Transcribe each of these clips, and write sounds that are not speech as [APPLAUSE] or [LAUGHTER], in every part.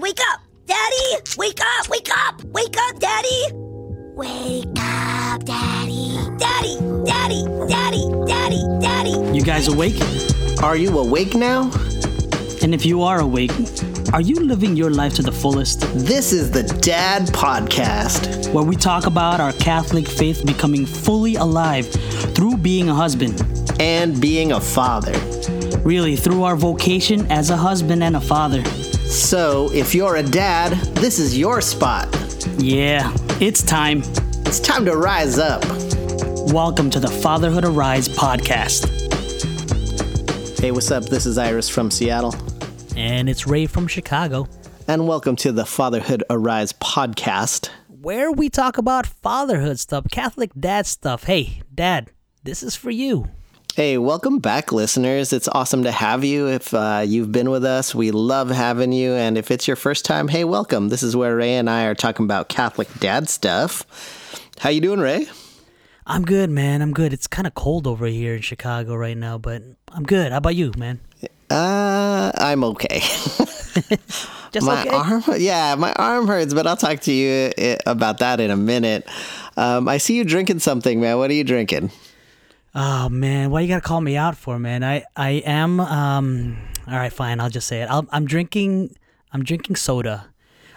wake up! Daddy, wake up! Wake up! Wake up, Daddy! Wake up, Daddy! Daddy, Daddy, Daddy, Daddy, Daddy! You guys awake? Are you awake now? And if you are awake, are you living your life to the fullest? This is the Dad Podcast. Where we talk about our Catholic faith becoming fully alive through being a husband. And being a father. Really, through our vocation as a husband and a father. So, if you're a dad, this is your spot. Yeah, it's time. It's time to rise up. Welcome to the Fatherhood Arise podcast. Hey, what's up? This is Iris from Seattle. And it's Ray from Chicago. And welcome to the Fatherhood Arise podcast. Where we talk about fatherhood stuff, Catholic dad stuff. Hey, dad, this is for you. Hey, welcome back, listeners. It's awesome to have you. If uh, you've been with us, we love having you. And if it's your first time, hey, welcome. This is where Ray and I are talking about Catholic dad stuff. How you doing, Ray? I'm good, man. I'm good. It's kind of cold over here in Chicago right now, but I'm good. How about you, man? Uh, I'm okay. [LAUGHS] Just my okay. arm, yeah, my arm hurts, but I'll talk to you about that in a minute. Um, I see you drinking something, man. What are you drinking? Oh man, what you gotta call me out for, man? I I am. Um. All right, fine. I'll just say it. I'll, I'm drinking. I'm drinking soda.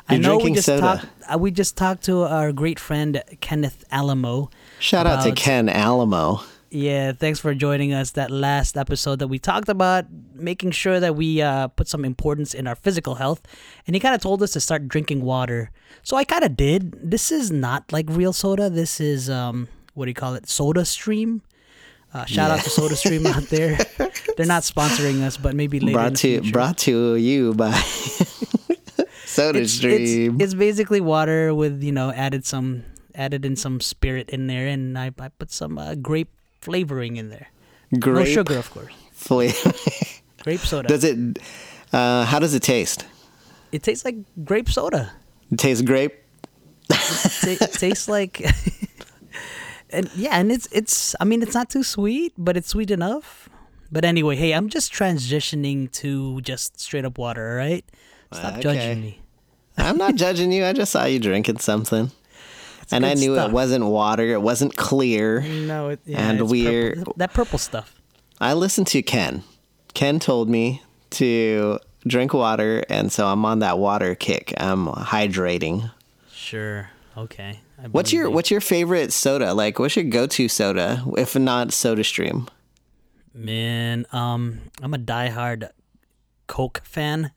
I You're know drinking we just soda. talked. Uh, we just talked to our great friend Kenneth Alamo. Shout out to Ken Alamo. Yeah, thanks for joining us. That last episode that we talked about making sure that we uh, put some importance in our physical health, and he kind of told us to start drinking water. So I kind of did. This is not like real soda. This is um, what do you call it? Soda Stream. Uh, shout out to SodaStream out there. [LAUGHS] They're not sponsoring us, but maybe later. Brought to brought to you by Soda [LAUGHS] It's, it's, it's basically water with you know added some added in some spirit in there, and I, I put some uh, grape flavoring in there. Grape No sugar, of course. flavor. [LAUGHS] Grape soda. does it? Uh, how does it taste? It tastes like grape soda. It tastes grape. It ta- tastes like, and yeah, and it's it's. I mean, it's not too sweet, but it's sweet enough. But anyway, hey, I'm just transitioning to just straight up water. All right, stop Okay. judging me. I'm not [LAUGHS] judging you. I just saw you drinking something, and I knew stuff. it wasn't water. It wasn't clear. No, it, yeah, And it's we're- purple. that purple stuff. I listened to Ken. Ken told me to drink water, and so I'm on that water kick. I'm hydrating. Sure. Okay. I What's your. What's your favorite soda? Like, what's your go to soda? If not Soda Stream. man? Um, I'm a diehard Coke fan.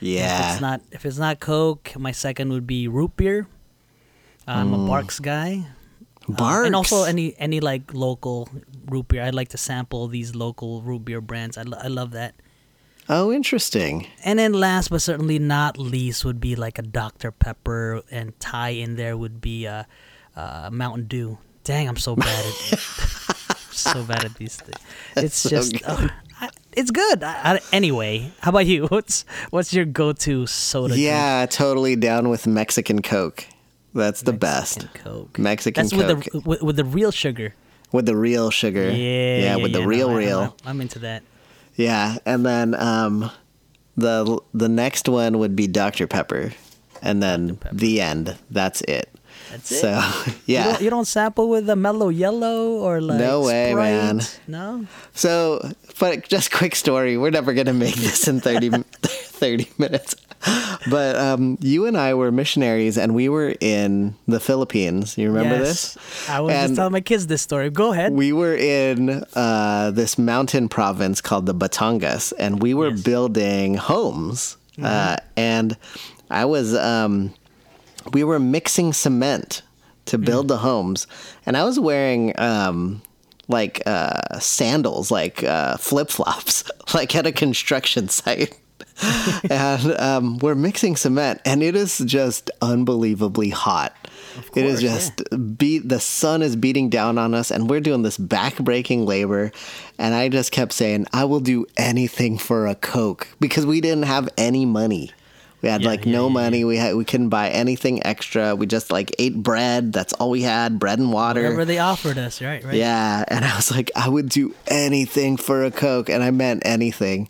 Yeah. If it's not if it's not Coke, my second would be root beer. I'm a Barq's guy. Um, Barq's. and also any any like local root beer. I'd like to sample these local root beer brands. I, lo- I love that. Oh, interesting. And then last but certainly not least would be like a Dr Pepper, and tie in there would be a, uh, Mountain Dew. Dang, I'm so bad at [LAUGHS] so bad at these things. It's so just oh, I, it's good. I, I, anyway, how about you? What's what's your go-to soda? drink? Yeah, totally down with Mexican Coke. That's the Mexican best. Coke. Mexican That's Coke with the with, with the real sugar. with the real sugar. Yeah, yeah, with the real I- real. I'm, I'm into that. Yeah, and then um, the the next one would be Dr Pepper, and then the end. That's it. That's it. So [LAUGHS] You yeah. don't, you don't sample with the Mello Yello or like No way, Sprite? man. No. So, but just quick story. We're never gonna make this in 30, [LAUGHS] 30 [LAUGHS] minutes. But um, you and I were missionaries, and we were in the Philippines. You remember yes. this? I was And- just telling my kids this story. Go ahead. We were in uh, this mountain province called the Batangas, and we were Yes. building homes. Uh, and I was, um, we were mixing cement to build the homes, and I was wearing um, like uh, sandals, like uh, flip flops, [LAUGHS] like at a construction site. [LAUGHS] and um, we're mixing cement, and it is just unbelievably hot. it is course, yeah. just beat. The sun is beating down on us, and we're doing this back-breaking labor. And I just kept saying, "I will do anything for a coke," because we didn't have any money. We had Yeah, like yeah, no money. We had we couldn't buy anything extra. We just like ate bread. That's all we had: bread and water. Whatever they offered us, right? Right. Yeah, and I was like, I would do anything for a Coke, and I meant anything.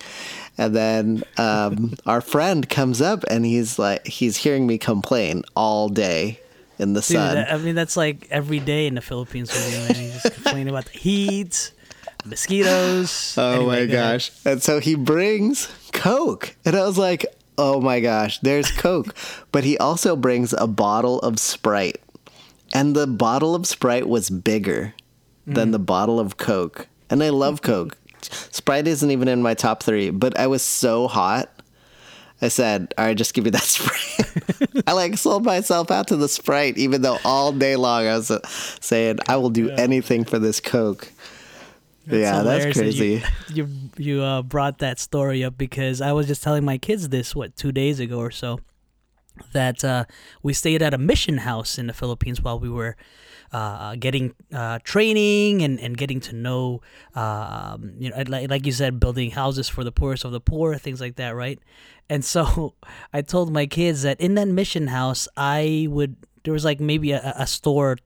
And then um, our friend comes up and he's like, he's hearing me complain all day in the Dude, sun. that- I mean, that's like every day in the Philippines with you, man. You just complain about the heat, mosquitoes. Oh my gosh. And so he brings Coke. And I was like, oh my gosh, there's Coke. [LAUGHS] but he also brings a bottle of Sprite. And the bottle of Sprite was bigger than the bottle of Coke. And I love Coke. Sprite isn't even in my top three, but I was so hot. I said, all right, just give me that [LAUGHS] Sprite. I like sold myself out to the Sprite, even though all day long I was uh, saying, I will do anything for this Coke. yeah, that's hilarious that crazy. You [LAUGHS] you, you uh, brought that story up because I was just telling my kids this what two days ago or so that uh, we stayed at a mission house in the Philippines while we were uh, getting uh, training and, and getting to know um, you know like, like you said building houses for the poorest of the poor things like that right? And so [LAUGHS] I told my kids that in that mission house I would there was like maybe a, a store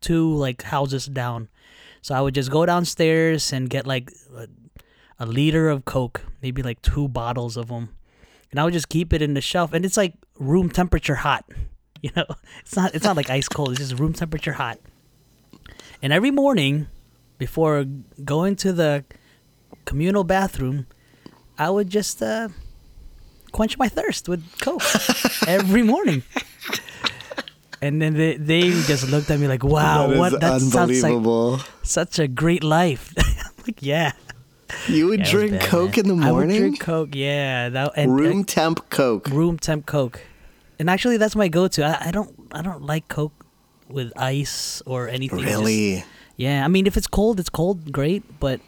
two like houses down. So I would just go downstairs and get like a, a liter of Coke, maybe like two bottles of them, and I would just keep it in the shelf. And it's like room temperature hot, [LAUGHS] you know. It's not it's not like ice cold. It's just room temperature hot. And every morning, before going to the communal bathroom, I would just uh, quench my thirst with Coke [LAUGHS] every morning. And then they, they just looked at me like, "Wow, That what that sounds like such a great life. [LAUGHS] I'm like, yeah. you would Yeah, drink bad, Coke man. in the morning. I would drink Coke, yeah. That and Room temp Coke. room temp Coke, and actually that's my go-to. I, I don't I don't like Coke with ice or anything. just- Really? yeah, I mean if it's cold, it's cold, great. But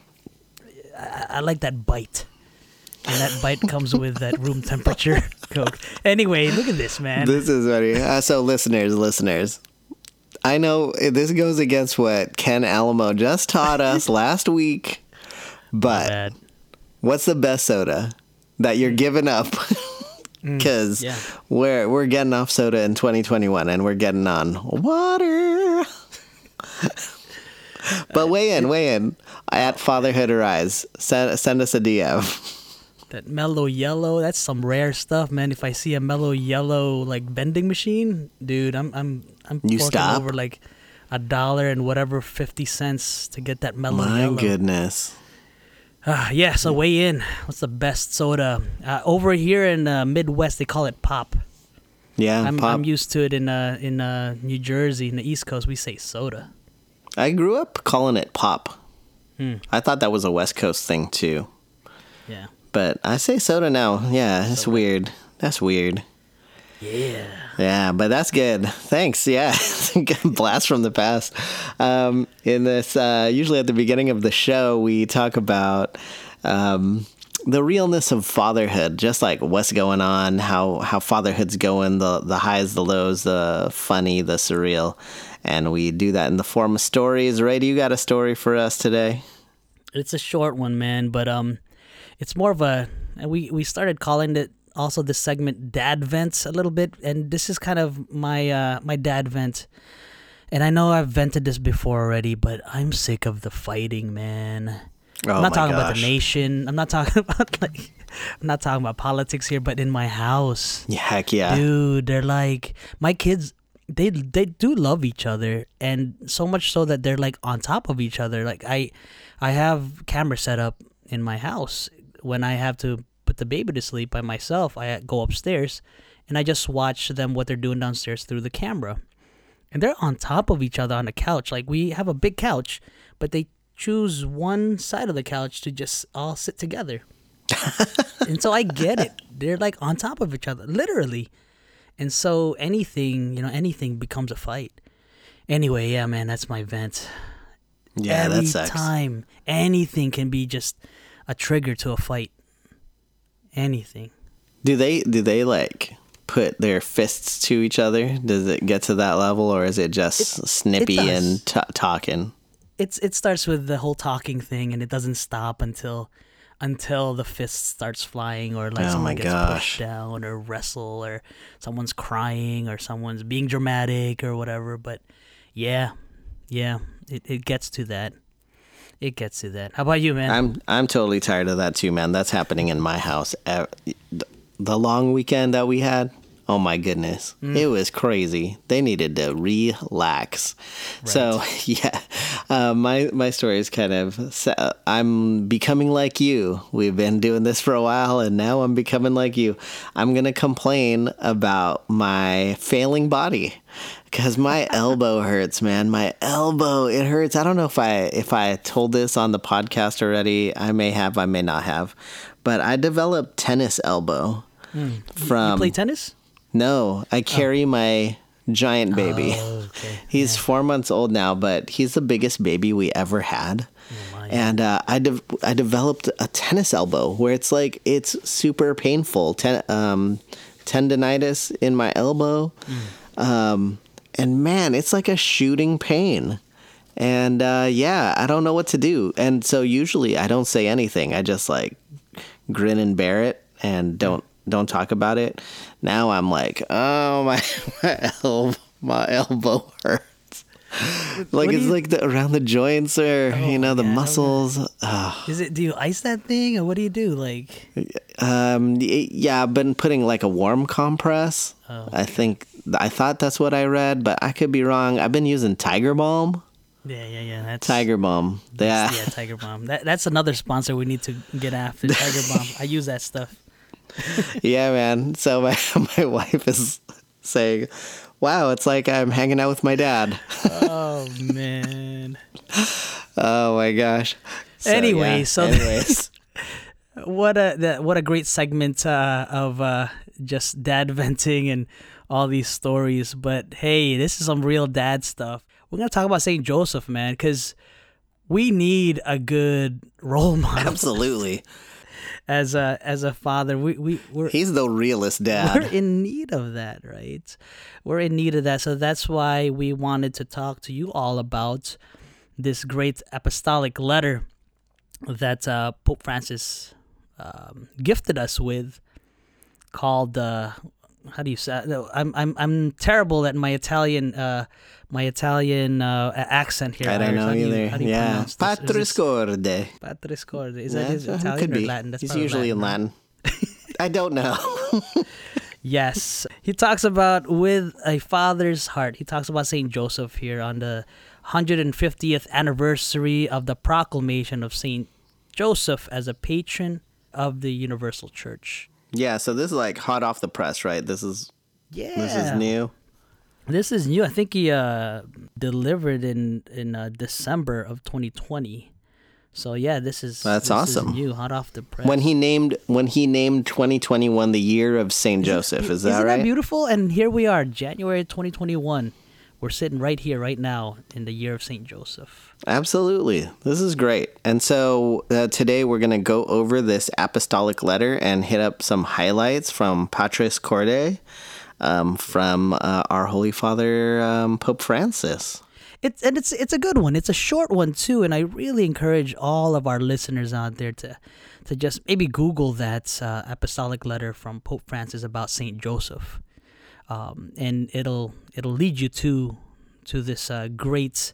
I, I like that bite, and that bite [LAUGHS] comes with that room temperature [LAUGHS] Coke. Anyway, look at this man. This is funny. Uh, so, listeners, listeners, I know this goes against what Ken Alamo just taught us [LAUGHS] last week, but what's the best soda that you're giving up? Mm, because yeah. we're we're getting off soda in 2021 and we're getting on water. [LAUGHS] but weigh in, weigh in at Fatherhood Arise. Send send us a DM. That Mello Yello, that's some rare stuff, man. If I see a Mello Yello like vending machine, dude, I'm I'm I'm You over like a dollar and whatever fifty cents to get that Mello Yello. My yellow. goodness. Ah, yeah, so weigh in. What's the best soda? Uh, over here in uh, Midwest, they call it pop. Yeah, I'm, pop. I'm used to it in uh, in uh, New Jersey, in the East Coast. We say soda. I grew up calling it pop. Hmm. I thought that was a West Coast thing too. Yeah. But I say soda now. Yeah, that's weird. That's weird. Yeah. Yeah, but that's good. Thanks. Yeah, [LAUGHS] blast from the past. Um, in this, uh, usually at the beginning of the show, we talk about um, the realness of fatherhood, just like what's going on, how how fatherhood's going, the the highs, the lows, the funny, the surreal, and we do that in the form of stories. Ray, do you got a story for us today? It's a short one, man, but um, it's more of a we we started calling it also this segment dad vents a little bit, and this is kind of my uh my dad vent. And I know I've vented this before already, but I'm sick of the fighting, man. Oh I'm not talking about the nation. I'm not talking [LAUGHS] about like I'm not talking about politics here, but in my house. Yeah, heck yeah. Dude, they're like my kids they they do love each other and so much so that they're like on top of each other. Like I I have camera set up in my house when I have to put the baby to sleep by myself. I uh, go upstairs and I just watch them what they're doing downstairs through the camera. And they're on top of each other on the couch. Like we have a big couch, but they choose one side of the couch to just all sit together. [LAUGHS] and so I get it. They're like on top of each other, literally. And so anything, you know, anything becomes a fight. Anyway, yeah, man, that's my vent. Yeah, Every that sucks. time, anything can be just a trigger to a fight. Anything. Do they do they like put their fists to each other? Does it get to that level, or is it just snippy does. and t- talking? It's it starts with the whole talking thing, and it doesn't stop until until the fist starts flying, or like Oh someone gets gosh. pushed down, or wrestle, or someone's crying, or someone's being dramatic, or whatever. But yeah, yeah, it it gets to that. It gets to that. How about you, man? I'm I'm totally tired of that too, man. That's happening in my house. The long weekend that we had, oh my goodness, it was crazy. They needed to relax. So [LAUGHS] yeah, uh, my my story is kind of I'm becoming like you. We've been doing this for a while, and now I'm becoming like you. I'm gonna complain about my failing body because my [LAUGHS] elbow hurts man. My elbow it hurts. I don't know if i if i told this on the podcast already. I may have i may not have. But i developed tennis elbow you from play tennis? no i carry my giant baby. Oh, [LAUGHS] okay. he's four months old now but he's the biggest baby we ever had. My. and uh, I, de- I developed a tennis elbow where it's like it's super painful. Ten- um, tendonitis in my elbow um, and man it's like a shooting pain. And uh, yeah i don't know what to do. And so usually i don't say anything. I just like grin and bear it and don't don't talk about it. Now i'm like oh my [LAUGHS] my, el- my elbow hurts like it's you- like the around the joints or you know the yeah, I don't know. muscles Ah. Is it? Do you ice that thing, or what do you do? Like, Um, yeah, I've been putting like a warm compress. Oh, I think I thought that's what I read, but I could be wrong. I've been using Tiger Balm. yeah, yeah, yeah. That's Tiger Balm. Yeah. Yeah, Tiger Balm. That that's another sponsor we need to get after. Tiger Balm. I use that stuff. [LAUGHS] yeah, man. So my [LAUGHS] my wife is saying, "Wow, it's like I'm hanging out with my dad." [LAUGHS] Oh man. Oh my gosh. So, Anyway, yeah. so- [LAUGHS] anyways, what a that, what a great segment uh, of uh, just dad [LAUGHS] venting and all these stories. But hey, this is some real dad stuff. We're gonna talk about Saint Joseph, man, because we need a good role model absolutely, as a as a father. We we we're he's the realest [LAUGHS] we're dad. in need of that, right? We're in need of that. So that's why we wanted to talk to you all about this great apostolic letter that uh, Pope Francis um, gifted us with, called uh, how do you say? No, I'm I'm I'm terrible at my Italian uh, my Italian uh, accent here. I don't know either. do yeah, pronounce this? Is Patris this- Corde. Patris Corde. Is that Yeah, his Italian could or be. Latin? That's He's usually in? Latin. I don't know. [LAUGHS] Yes. He talks about with a father's heart. He talks about St. Joseph here on the 150th anniversary of the proclamation of St. Joseph as a patron of the Universal Church. yeah, so this is like hot off the press, right? This is Yeah. this is new. This is new. I think he uh, delivered in in uh, December of 2020. So yeah, this is That's this is awesome. new, hot off the press. When he named when he named 2021 the year of Saint Joseph, is that Isn't right? that beautiful? And here we are, January 2021. We're sitting right here, right now, in the year of St. Joseph. Absolutely. This is great. And so uh, today we're going to go over this apostolic letter and hit up some highlights from Patris Corde um, from uh, our Holy Father um, Pope Francis. It's and it's it's a good one. It's a short one too, and I really encourage all of our listeners out there to to just maybe Google that uh, apostolic letter from Pope Francis about Saint Joseph, um, and it'll it'll lead you to to this uh, great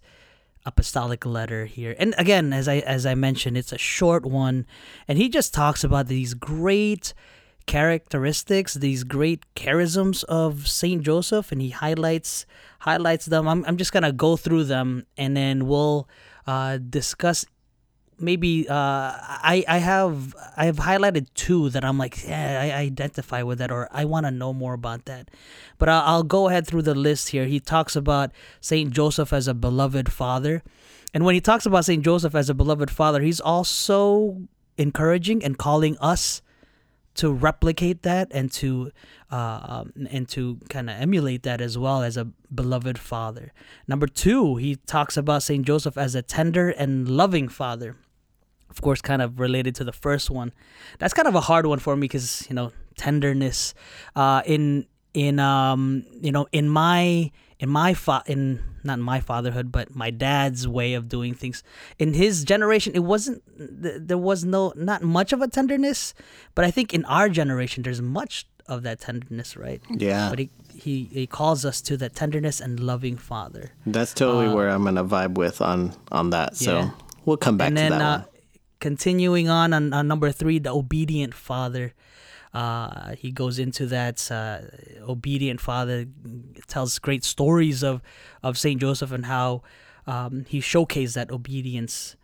apostolic letter here. And again, as I as I mentioned, it's a short one, and he just talks about these great characteristics, these great charisms of Saint Joseph, and he highlights highlights them. I'm I'm just gonna go through them, and then we'll uh, discuss. Maybe uh, I I have I have highlighted two that I'm like yeah I identify with that or I want to know more about that, but I'll, I'll go ahead through the list here. He talks about Saint Joseph as a beloved father, and when he talks about Saint Joseph as a beloved father, he's also encouraging and calling us to replicate that and to uh, um, and to kind of emulate that as well as a beloved father. Number two, he talks about Saint Joseph as a tender and loving father. Of course, kind of related to the first one. That's kind of a hard one for me because you know tenderness. Uh, in in um you know in my in my fa- in not my fatherhood but my dad's way of doing things in his generation it wasn't there was no not much of a tenderness but i think in our generation there's much of that tenderness right Yeah. but he he, he calls us to that tenderness and loving father That's totally where I'm to vibe with on on that. So Uh, yeah. we'll come back and to then that uh, one. continuing on, on on number three, the obedient father. Uh, he goes into that uh, obedient father tells great stories of of Saint Joseph and how um, he showcased that obedience.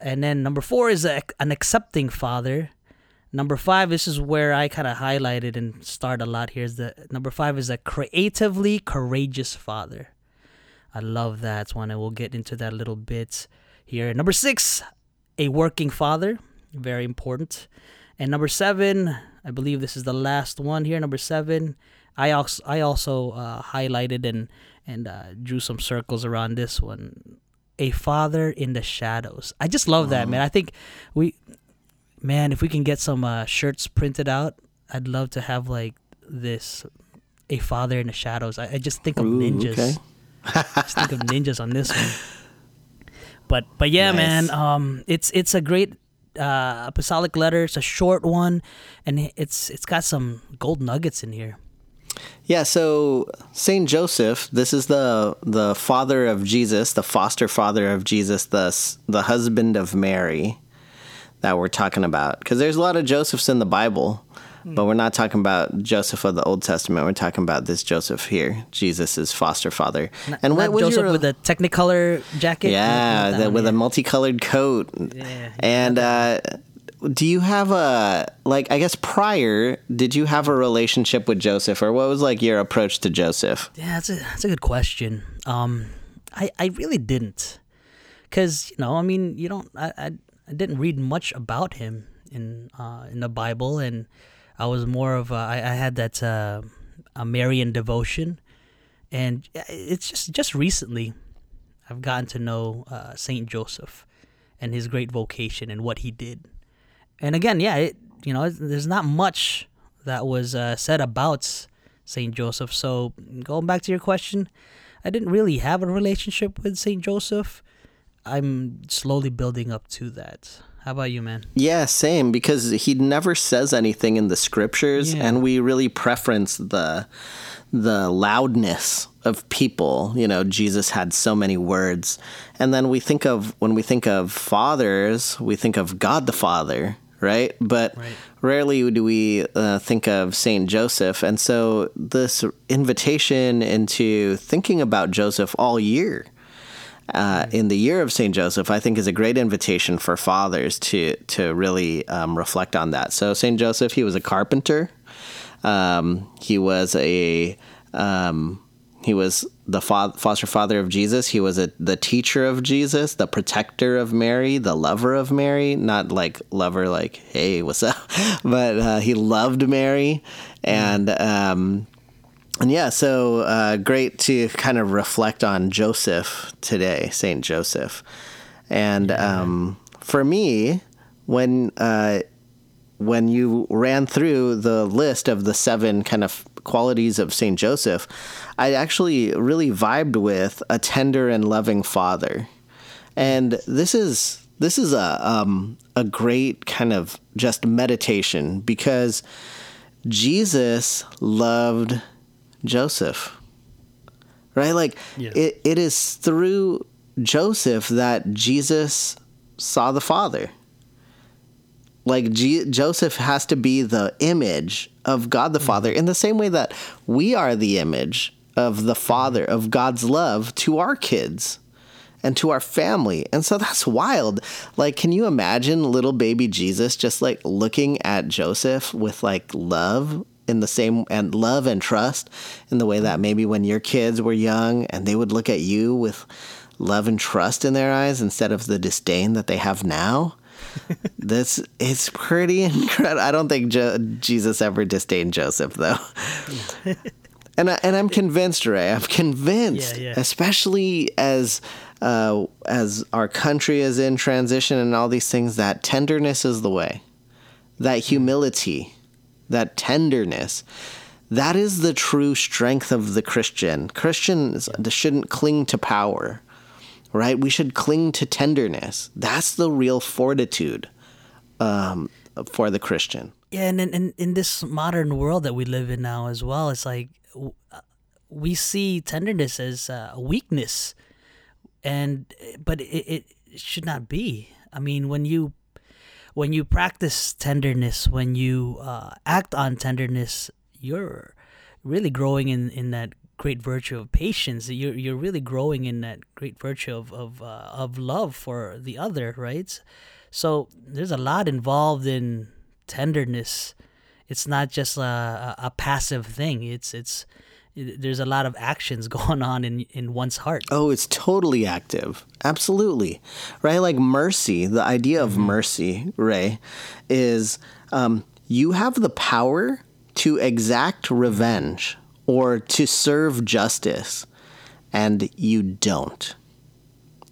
And then number four is a, an accepting father. Number five, this is where I kind of highlighted and start a lot here. Is the number five is a creatively courageous father. I love that one, and we'll get into that a little bit here. Number six, a working father, very important. And number seven, I believe this is the last one here. Number seven, I also I also uh, highlighted and and uh, drew some circles around this one. A father in the shadows. I just love that man. I think we, man, if we can get some uh, shirts printed out, I'd love to have like this. A father in the shadows. I, I just think of Ooh, ninjas. okay. [LAUGHS] just think of ninjas on this one. But but yeah, man, um, it's it's a great uh, apostolic letter. It's a short one, and it's it's got some gold nuggets in here. Yeah, so Saint Joseph, this is the the father of Jesus, the foster father of Jesus, the the husband of Mary that we're talking about. Because there's a lot of Josephs in the Bible, but we're not talking about Joseph of the Old Testament. We're talking about this Joseph here, Jesus' foster father. and what was Joseph your- with the Technicolor jacket. yeah, the, one, with yeah. a multicolored coat. Yeah, And uh, do you have a like? I guess prior, did you have a relationship with Joseph, or what was like your approach to Joseph? Yeah, that's a that's a good question. Um, I I really didn't, cause you know, I mean, you don't, I I, I didn't read much about him in uh in the Bible, and I was more of a, I I had that uh, a Marian devotion, and it's just just recently, I've gotten to know uh, Saint Joseph, and his great vocation and what he did, and again, yeah, it you know, there's not much that was uh, said about Saint Joseph. So going back to your question, I didn't really have a relationship with Saint Joseph. I'm slowly building up to that. How about you, man? Yeah, same. Because he never says anything in the scriptures, Yeah. and we really preference the the loudness of people. You know, Jesus had so many words, and then we think of when we think of fathers, we think of God the Father, right? But Right. rarely do we uh, think of Saint Joseph, and so this invitation into thinking about Joseph all year uh, in the year of Saint Joseph, I think is a great invitation for fathers to to really um, reflect on that. So Saint Joseph, he was a carpenter. Um, he was a um, he was the fa- foster father of Jesus. He was a, the teacher of Jesus, the protector of Mary, the lover of Mary. Not like lover, like hey, what's up? [LAUGHS] but uh, he loved Mary, and um, and yeah, so uh, great to kind of reflect on Joseph today, Saint Joseph. And um, for me, when uh, when you ran through the list of the seven kind of qualities of Saint Joseph, I actually really vibed with a tender and loving father. And this is this is a um, a great kind of just meditation because Jesus loved Joseph. Right? Like Yeah. it, it is through Joseph that Jesus saw the Father. Like G- Joseph has to be the image of God the mm-hmm. Father in the same way that we are the image of the mm-hmm. Father, of God's love to our kids and to our family. And so that's wild. Like, can you imagine little baby Jesus just like looking at Joseph with like love in the same and love and trust in the way that maybe when your kids were young and they would look at you with love and trust in their eyes instead of the disdain that they have now? [LAUGHS] This it's pretty [LAUGHS] incredible. I don't think jo- Jesus ever disdained Joseph though. [LAUGHS] and I, and I'm convinced, Ray. I'm convinced, Yeah, yeah. especially as uh, as our country is in transition and all these things, that tenderness is the way. That humility, that tenderness, that is the true strength of the Christian. Christians shouldn't cling to power, right? We should cling to tenderness. That's the real fortitude um, for the Christian. Yeah, and in, in in this modern world that we live in now as well, it's like uh, we see tenderness as uh, a weakness, and but it, it should not be. I mean, when you when you practice tenderness, when you uh, act on tenderness, you're really growing in, in that great virtue of patience. You're you're really growing in that great virtue of of uh, of love for the other, right? So there's a lot involved in tenderness. It's not just a, a, passive thing. It's it's there's a lot of actions [LAUGHS] going on in in one's heart. Oh, it's totally active. Absolutely. Right? Like mercy, the idea of mercy, Ray, is um, you have the power to exact revenge or to serve justice, and you don't.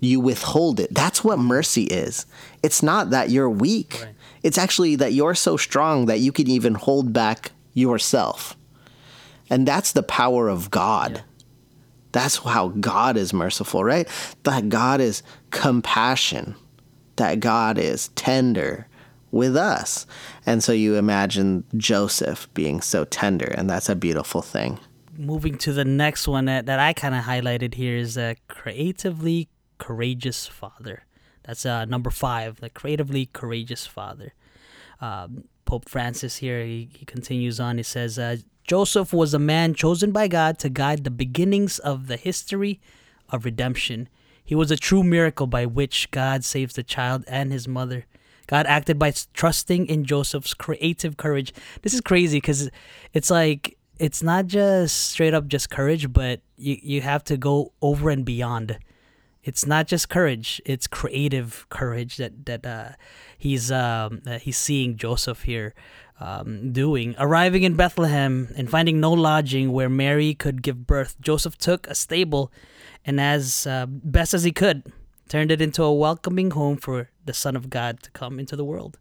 You withhold it. That's what mercy is. It's not that you're weak, Right. it's actually that you're so strong that you can even hold back yourself. And that's the power of God. That's how God is merciful, right? That God is compassion, that God is tender with us. And so you imagine Joseph being so tender, and that's a beautiful thing. Moving to the next one that, that I kind of highlighted here is a creatively courageous father. That's uh, number five, the creatively courageous father. Um, Pope Francis here, he, he continues on. He says, uh, Joseph was a man chosen by God to guide the beginnings of the history of redemption. He was a true miracle by which God saves the child and his mother. God acted by trusting in Joseph's creative courage. This is crazy because it's like it's not just straight up just courage, but you you have to go over and beyond. It's not just courage; it's creative courage that that uh, he's um, that he's seeing Joseph here um, doing. Arriving in Bethlehem and finding no lodging where Mary could give birth, Joseph took a stable and, as uh, best as he could, turned it into a welcoming home for the Son of God to come into the world.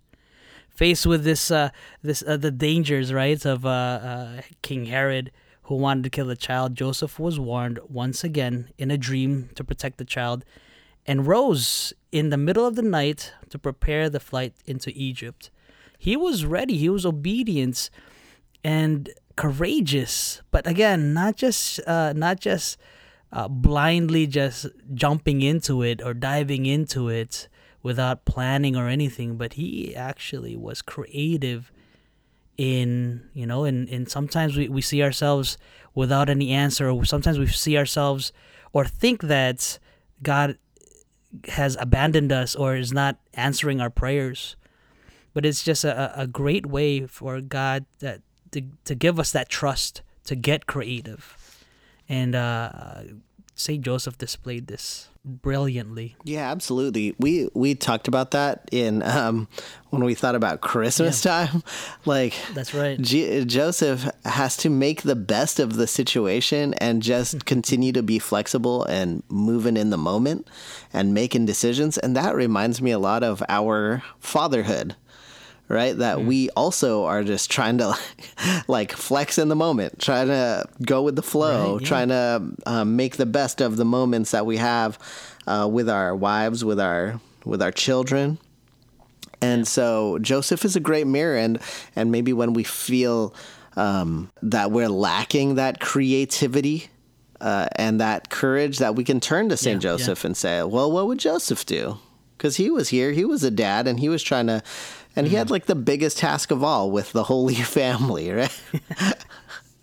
Faced with this, uh, this uh, the dangers, right, of uh, uh, King Herod, who wanted to kill the child, Joseph was warned once again in a dream to protect the child, and rose in the middle of the night to prepare the flight into Egypt. He was ready. He was obedient and courageous, but again, not just uh, not just uh, blindly just jumping into it or diving into it without planning or anything. But he actually was creative in you know and, and sometimes we, we see ourselves without any answer or sometimes we see ourselves or think that god has abandoned us or is not answering our prayers but it's just a, a great way for god that to, to give us that trust to get creative and uh saint joseph displayed this brilliantly Yeah, absolutely. We we talked about that in um, when we thought about Christmas time. [LAUGHS] Like That's right. G- Joseph has to make the best of the situation and just [LAUGHS] continue to be flexible and moving in the moment and making decisions. And that reminds me a lot of our fatherhood. Right, that Mm. we also are just trying to [LAUGHS] like flex in the moment, trying to go with the flow, Right, yeah. trying to um, make the best of the moments that we have uh, with our wives, with our with our children. And so Joseph is a great mirror, and and maybe when we feel um, that we're lacking that creativity uh, and that courage, that we can turn to Saint Yeah, yeah. Joseph and say, "Well, what would Joseph do?" Because he was here, he was a dad, and he was trying to, and he had Mm-hmm. like the biggest task of all with the Holy [LAUGHS] Family, right? [LAUGHS]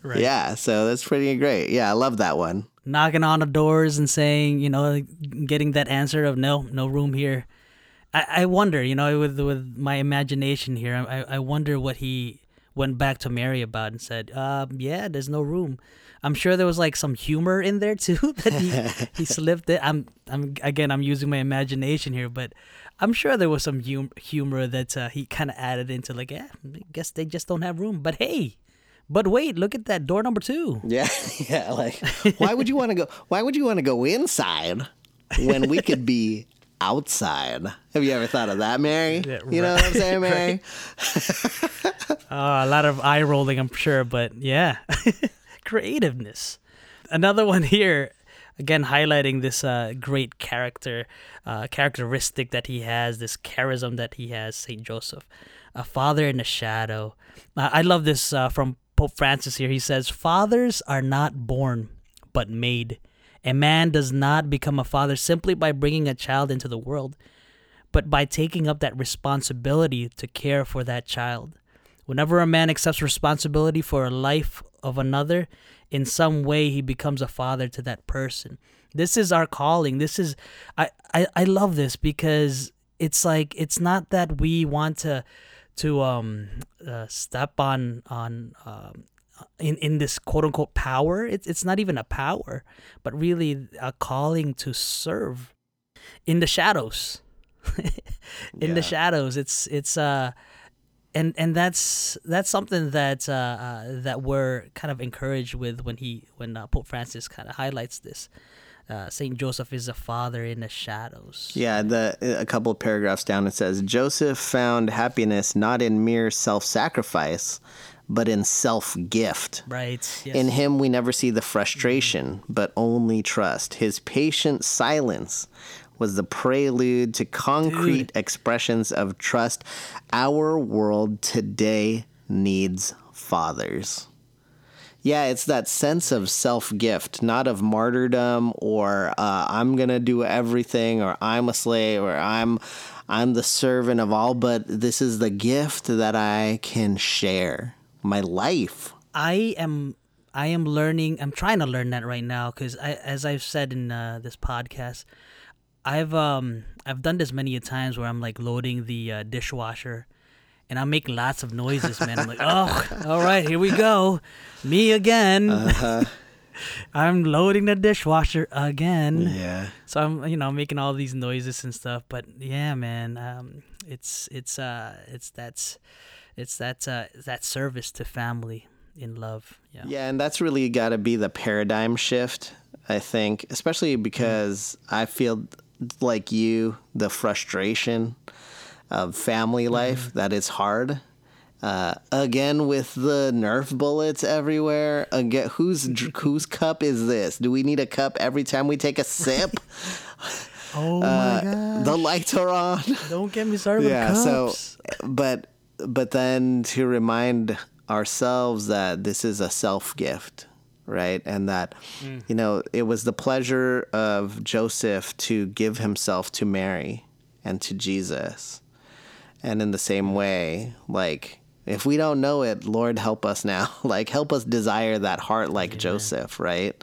Right. Yeah, so that's pretty great. Yeah, I love that one. knocking on the doors and saying, you know, getting that answer of no, no room here. I, I wonder, you know, with with my imagination here, I, I wonder what he went back to Mary about and said, um, yeah, there's no room. I'm sure there was like some humor in there too [LAUGHS] that he, he slipped it. I'm I'm again I'm using my imagination here, but I'm sure there was some hum- humor that uh, he kind of added into like, yeah, I guess they just don't have room. But hey, but wait, look at that door number two. Yeah, [LAUGHS] yeah. Like, why would you want to go? Why would you want to go inside when we could be outside? Have you ever thought of that, Mary? Yeah, You know what I'm saying, Mary? Uh, [LAUGHS] a lot of eye rolling, I'm sure, but yeah, [LAUGHS] creativeness. Another one here, again highlighting this uh, great character, uh, characteristic that he has, this charism that he has, Saint Joseph, a father in the shadow. Uh, I love this uh, from Pope Francis here. He says, "Fathers are not born, but made." A man does not become a father simply by bringing a child into the world, but by taking up that responsibility to care for that child. Whenever a man accepts responsibility for a life of another, in some way he becomes a father to that person. This is our calling. This is I I, I love this because it's like it's not that we want to to um uh, step on on um, in in this quote unquote power. It's it's not even a power, but really a calling to serve in the shadows. [LAUGHS] in the shadows, it's it's uh and and that's that's something that uh, uh, that we're kind of encouraged with when he when uh, Pope Francis kind of highlights this. Uh, Saint Joseph is a father in the shadows. Yeah, the a couple of paragraphs down it says Joseph found happiness not in mere self-sacrifice, but in self-gift. Right. Yes. In him we never see the frustration, but only trust. His patient silence was the prelude to concrete expressions of trust. Our world today needs fathers. Yeah, it's that sense of self gift, not of martyrdom or uh, I'm gonna do everything or I'm a slave or I'm I'm the servant of all, but this is the gift that I can share my life. I am I am learning. I'm trying to learn that right now because I, as I've said in uh, this podcast, I've um I've done this many a times where I'm like loading the uh, dishwasher, and I'm making lots of noises, man. I'm like, [LAUGHS] oh, all right, here we go, me again. Uh-huh. [LAUGHS] I'm loading the dishwasher again. Yeah. So I'm, you know, making all these noises and stuff. But yeah, man, um, it's it's uh it's that's it's that uh that service to family in love. Yeah. Yeah, and that's really got to be the paradigm shift, I think, especially because I feel like you, the frustration of family life, that is hard. Uh, again, with the Nerf bullets everywhere. Again, whose [LAUGHS] whose cup is this? Do we need a cup every time we take a sip? [LAUGHS] Oh my god! the lights are on. Don't get me started with yeah cups. so but but then to remind ourselves that this is a self gift right? And that mm. you know it was the pleasure of joseph to give himself to mary and to jesus. And in the same way like if we don't know it lord help us now. [LAUGHS] Like help us desire that heart like joseph right?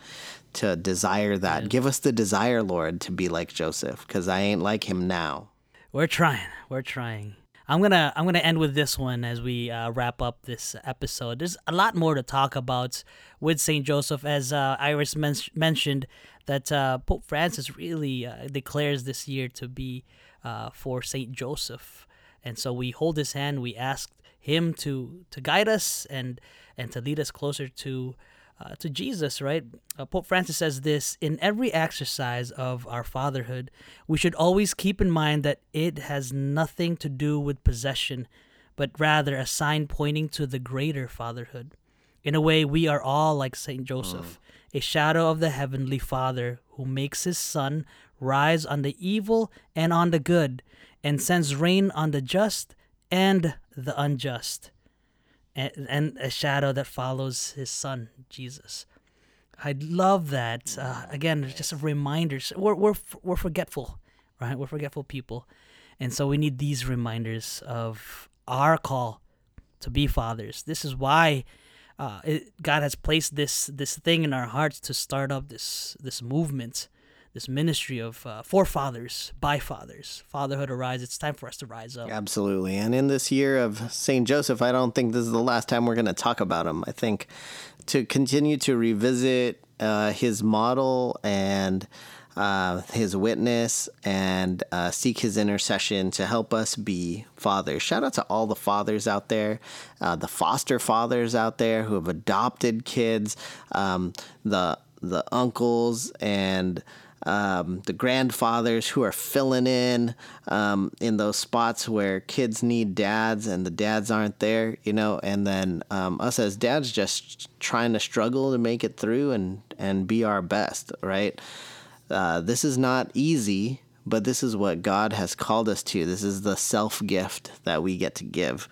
To desire that. Give us the desire lord to be like joseph because i ain't like him now. We're trying. We're trying. I'm gonna I'm gonna end with this one as we uh, wrap up this episode. There's a lot more to talk about with Saint Joseph, as uh, Iris men- mentioned that uh, Pope Francis really uh, declares this year to be uh, for Saint Joseph, and so we hold his hand. We ask him to to guide us and and to lead us closer to uh, to Jesus, right? Uh, Pope Francis says this In every exercise of our fatherhood, we should always keep in mind that it has nothing to do with possession, but rather a sign pointing to the greater fatherhood. In a way, we are all like Saint Joseph, a shadow of the heavenly Father who makes his sun rise on the evil and on the good, and sends rain on the just and the unjust and, and a shadow that follows his son Jesus. I love that. Uh, again, it's just a reminder. We're we're we're forgetful, right? We're forgetful people, and so we need these reminders of our call to be fathers. This is why uh, it, God has placed this this thing in our hearts to start up this this movement, this ministry of uh, for fathers by fathers. Fatherhood arise. It's time for us to rise up. Absolutely. And in this year of St. Joseph, I don't think this is the last time we're going to talk about him. I think to continue to revisit uh, his model and uh, his witness and uh, seek his intercession to help us be fathers. Shout out to all the fathers out there, uh, the foster fathers out there who have adopted kids, um, the the uncles and um, the grandfathers who are filling in um, in those spots where kids need dads and the dads aren't there, you know, and then um, us as dads just trying to struggle to make it through and and be our best, right? Uh, this is not easy, but this is what God has called us to. This is the self gift that we get to give.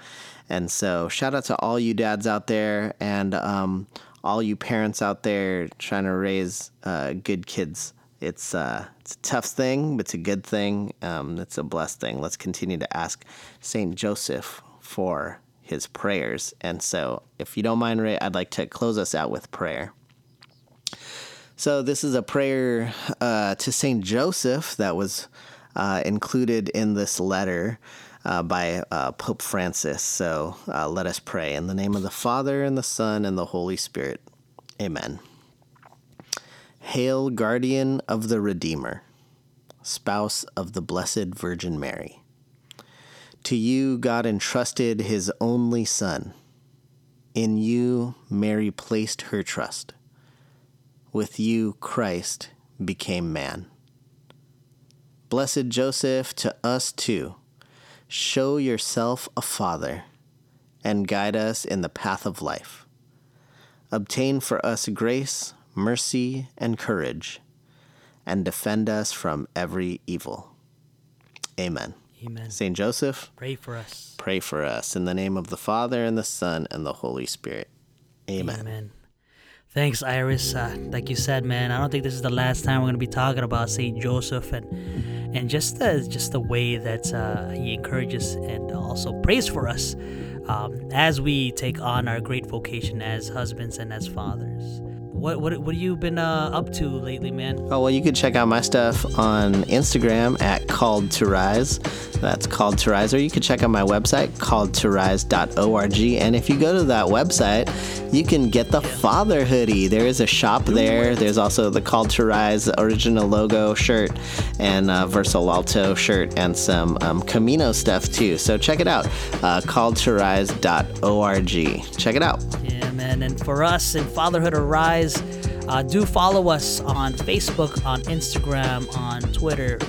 And so, shout out to all you dads out there and um, all you parents out there trying to raise uh, good kids. It's uh, it's a tough thing, but it's a good thing. Um, it's a blessed thing. Let's continue to ask Saint Joseph for his prayers. And so, if you don't mind, Ray, I'd like to close us out with prayer. So this is a prayer uh, to Saint Joseph that was uh, included in this letter uh, by uh, Pope Francis. So uh, let us pray in the name of the Father and the Son and the Holy Spirit. Amen. Hail, guardian of the Redeemer, spouse of the Blessed Virgin Mary. To you, God entrusted his only Son. In you, Mary placed her trust. With you, Christ became man. Blessed Joseph, to us too, show yourself a father and guide us in the path of life. Obtain for us grace, mercy, and courage, and defend us from every evil. Amen. Amen. Saint Joseph, Pray for us. pray for us in the name of the Father and the Son and the Holy Spirit. Amen. Amen. Thanks, Iris. Uh, like you said, man, I don't think this is the last time we're gonna be talking about Saint Joseph and and just the just the way that uh, he encourages and also prays for us um, as we take on our great vocation as husbands and as fathers. What what what have you been uh, up to lately, man? Oh, well, you can check out my stuff on Instagram at Called to Rise. That's Called to Rise. Or you can check out my website, called to calledtorise.org. And if you go to that website, you can get the Father hoodie. There is a shop there. There's also the Called to Rise original logo shirt and uh, Verso l'Alto shirt and some um, Camino stuff too. So check it out, uh, calledtorise.org. Check it out. Yeah, man. And for us in Fatherhood Arise, uh, do follow us on Facebook, on Instagram, on Twitter,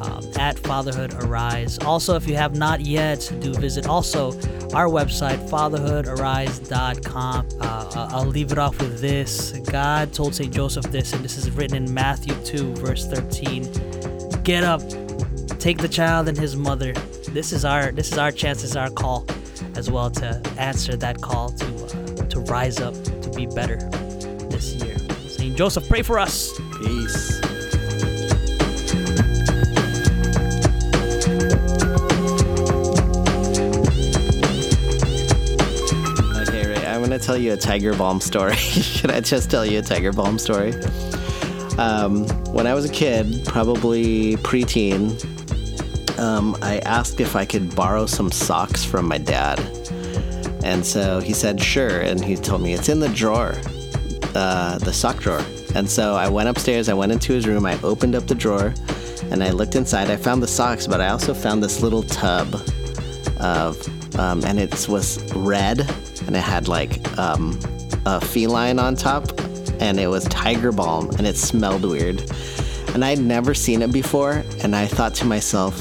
um, at Fatherhood Arise. Also, if you have not yet, do visit also our website, fatherhoodarise.com. Uh, uh, I'll leave it off with this. God told St. Joseph this, and this is written in Matthew 2, verse 13. Get up, take the child and his mother. This is our this is our chance, this is our call as well to answer that call to rise up to be better this year. Saint Joseph, pray for us. Peace. Okay, Ray, I'm gonna tell you a Tiger Balm story. [LAUGHS] Can I just tell you a Tiger Balm story? Um, when I was a kid, probably preteen, um, I asked if I could borrow some socks from my dad. And so he said, sure. And he told me, it's in the drawer, uh, the sock drawer. And so I went upstairs, I went into his room, I opened up the drawer, and I looked inside. I found the socks, but I also found this little tub of, um, and it was red, and it had like um, a feline on top, and it was tiger balm, and it smelled weird. And I'd never seen it before, and I thought to myself,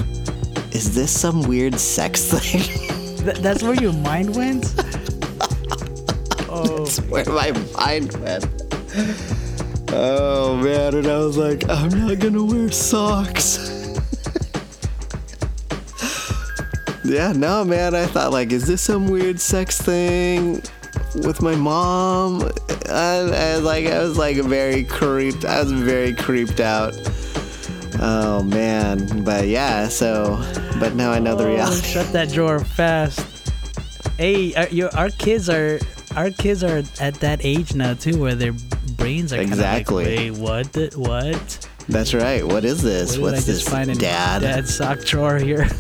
is this some weird sex thing? [LAUGHS] Th- that's where your mind went. [LAUGHS] oh, That's where my mind went. Oh man, and I was like, I'm not gonna wear socks. [LAUGHS] yeah, no man, I thought like, is this some weird sex thing with my mom? And, and like, I was like very creeped. I was very creeped out. Oh man, but yeah. So, but now I know the Oh, reality. shut that drawer fast. Hey, our, your, our kids are our kids are at that age now too, where their brains are Exactly. Like, Wait, what? The, what? That's right. What is this? What What's this, find in Dad? Sock drawer here. [LAUGHS]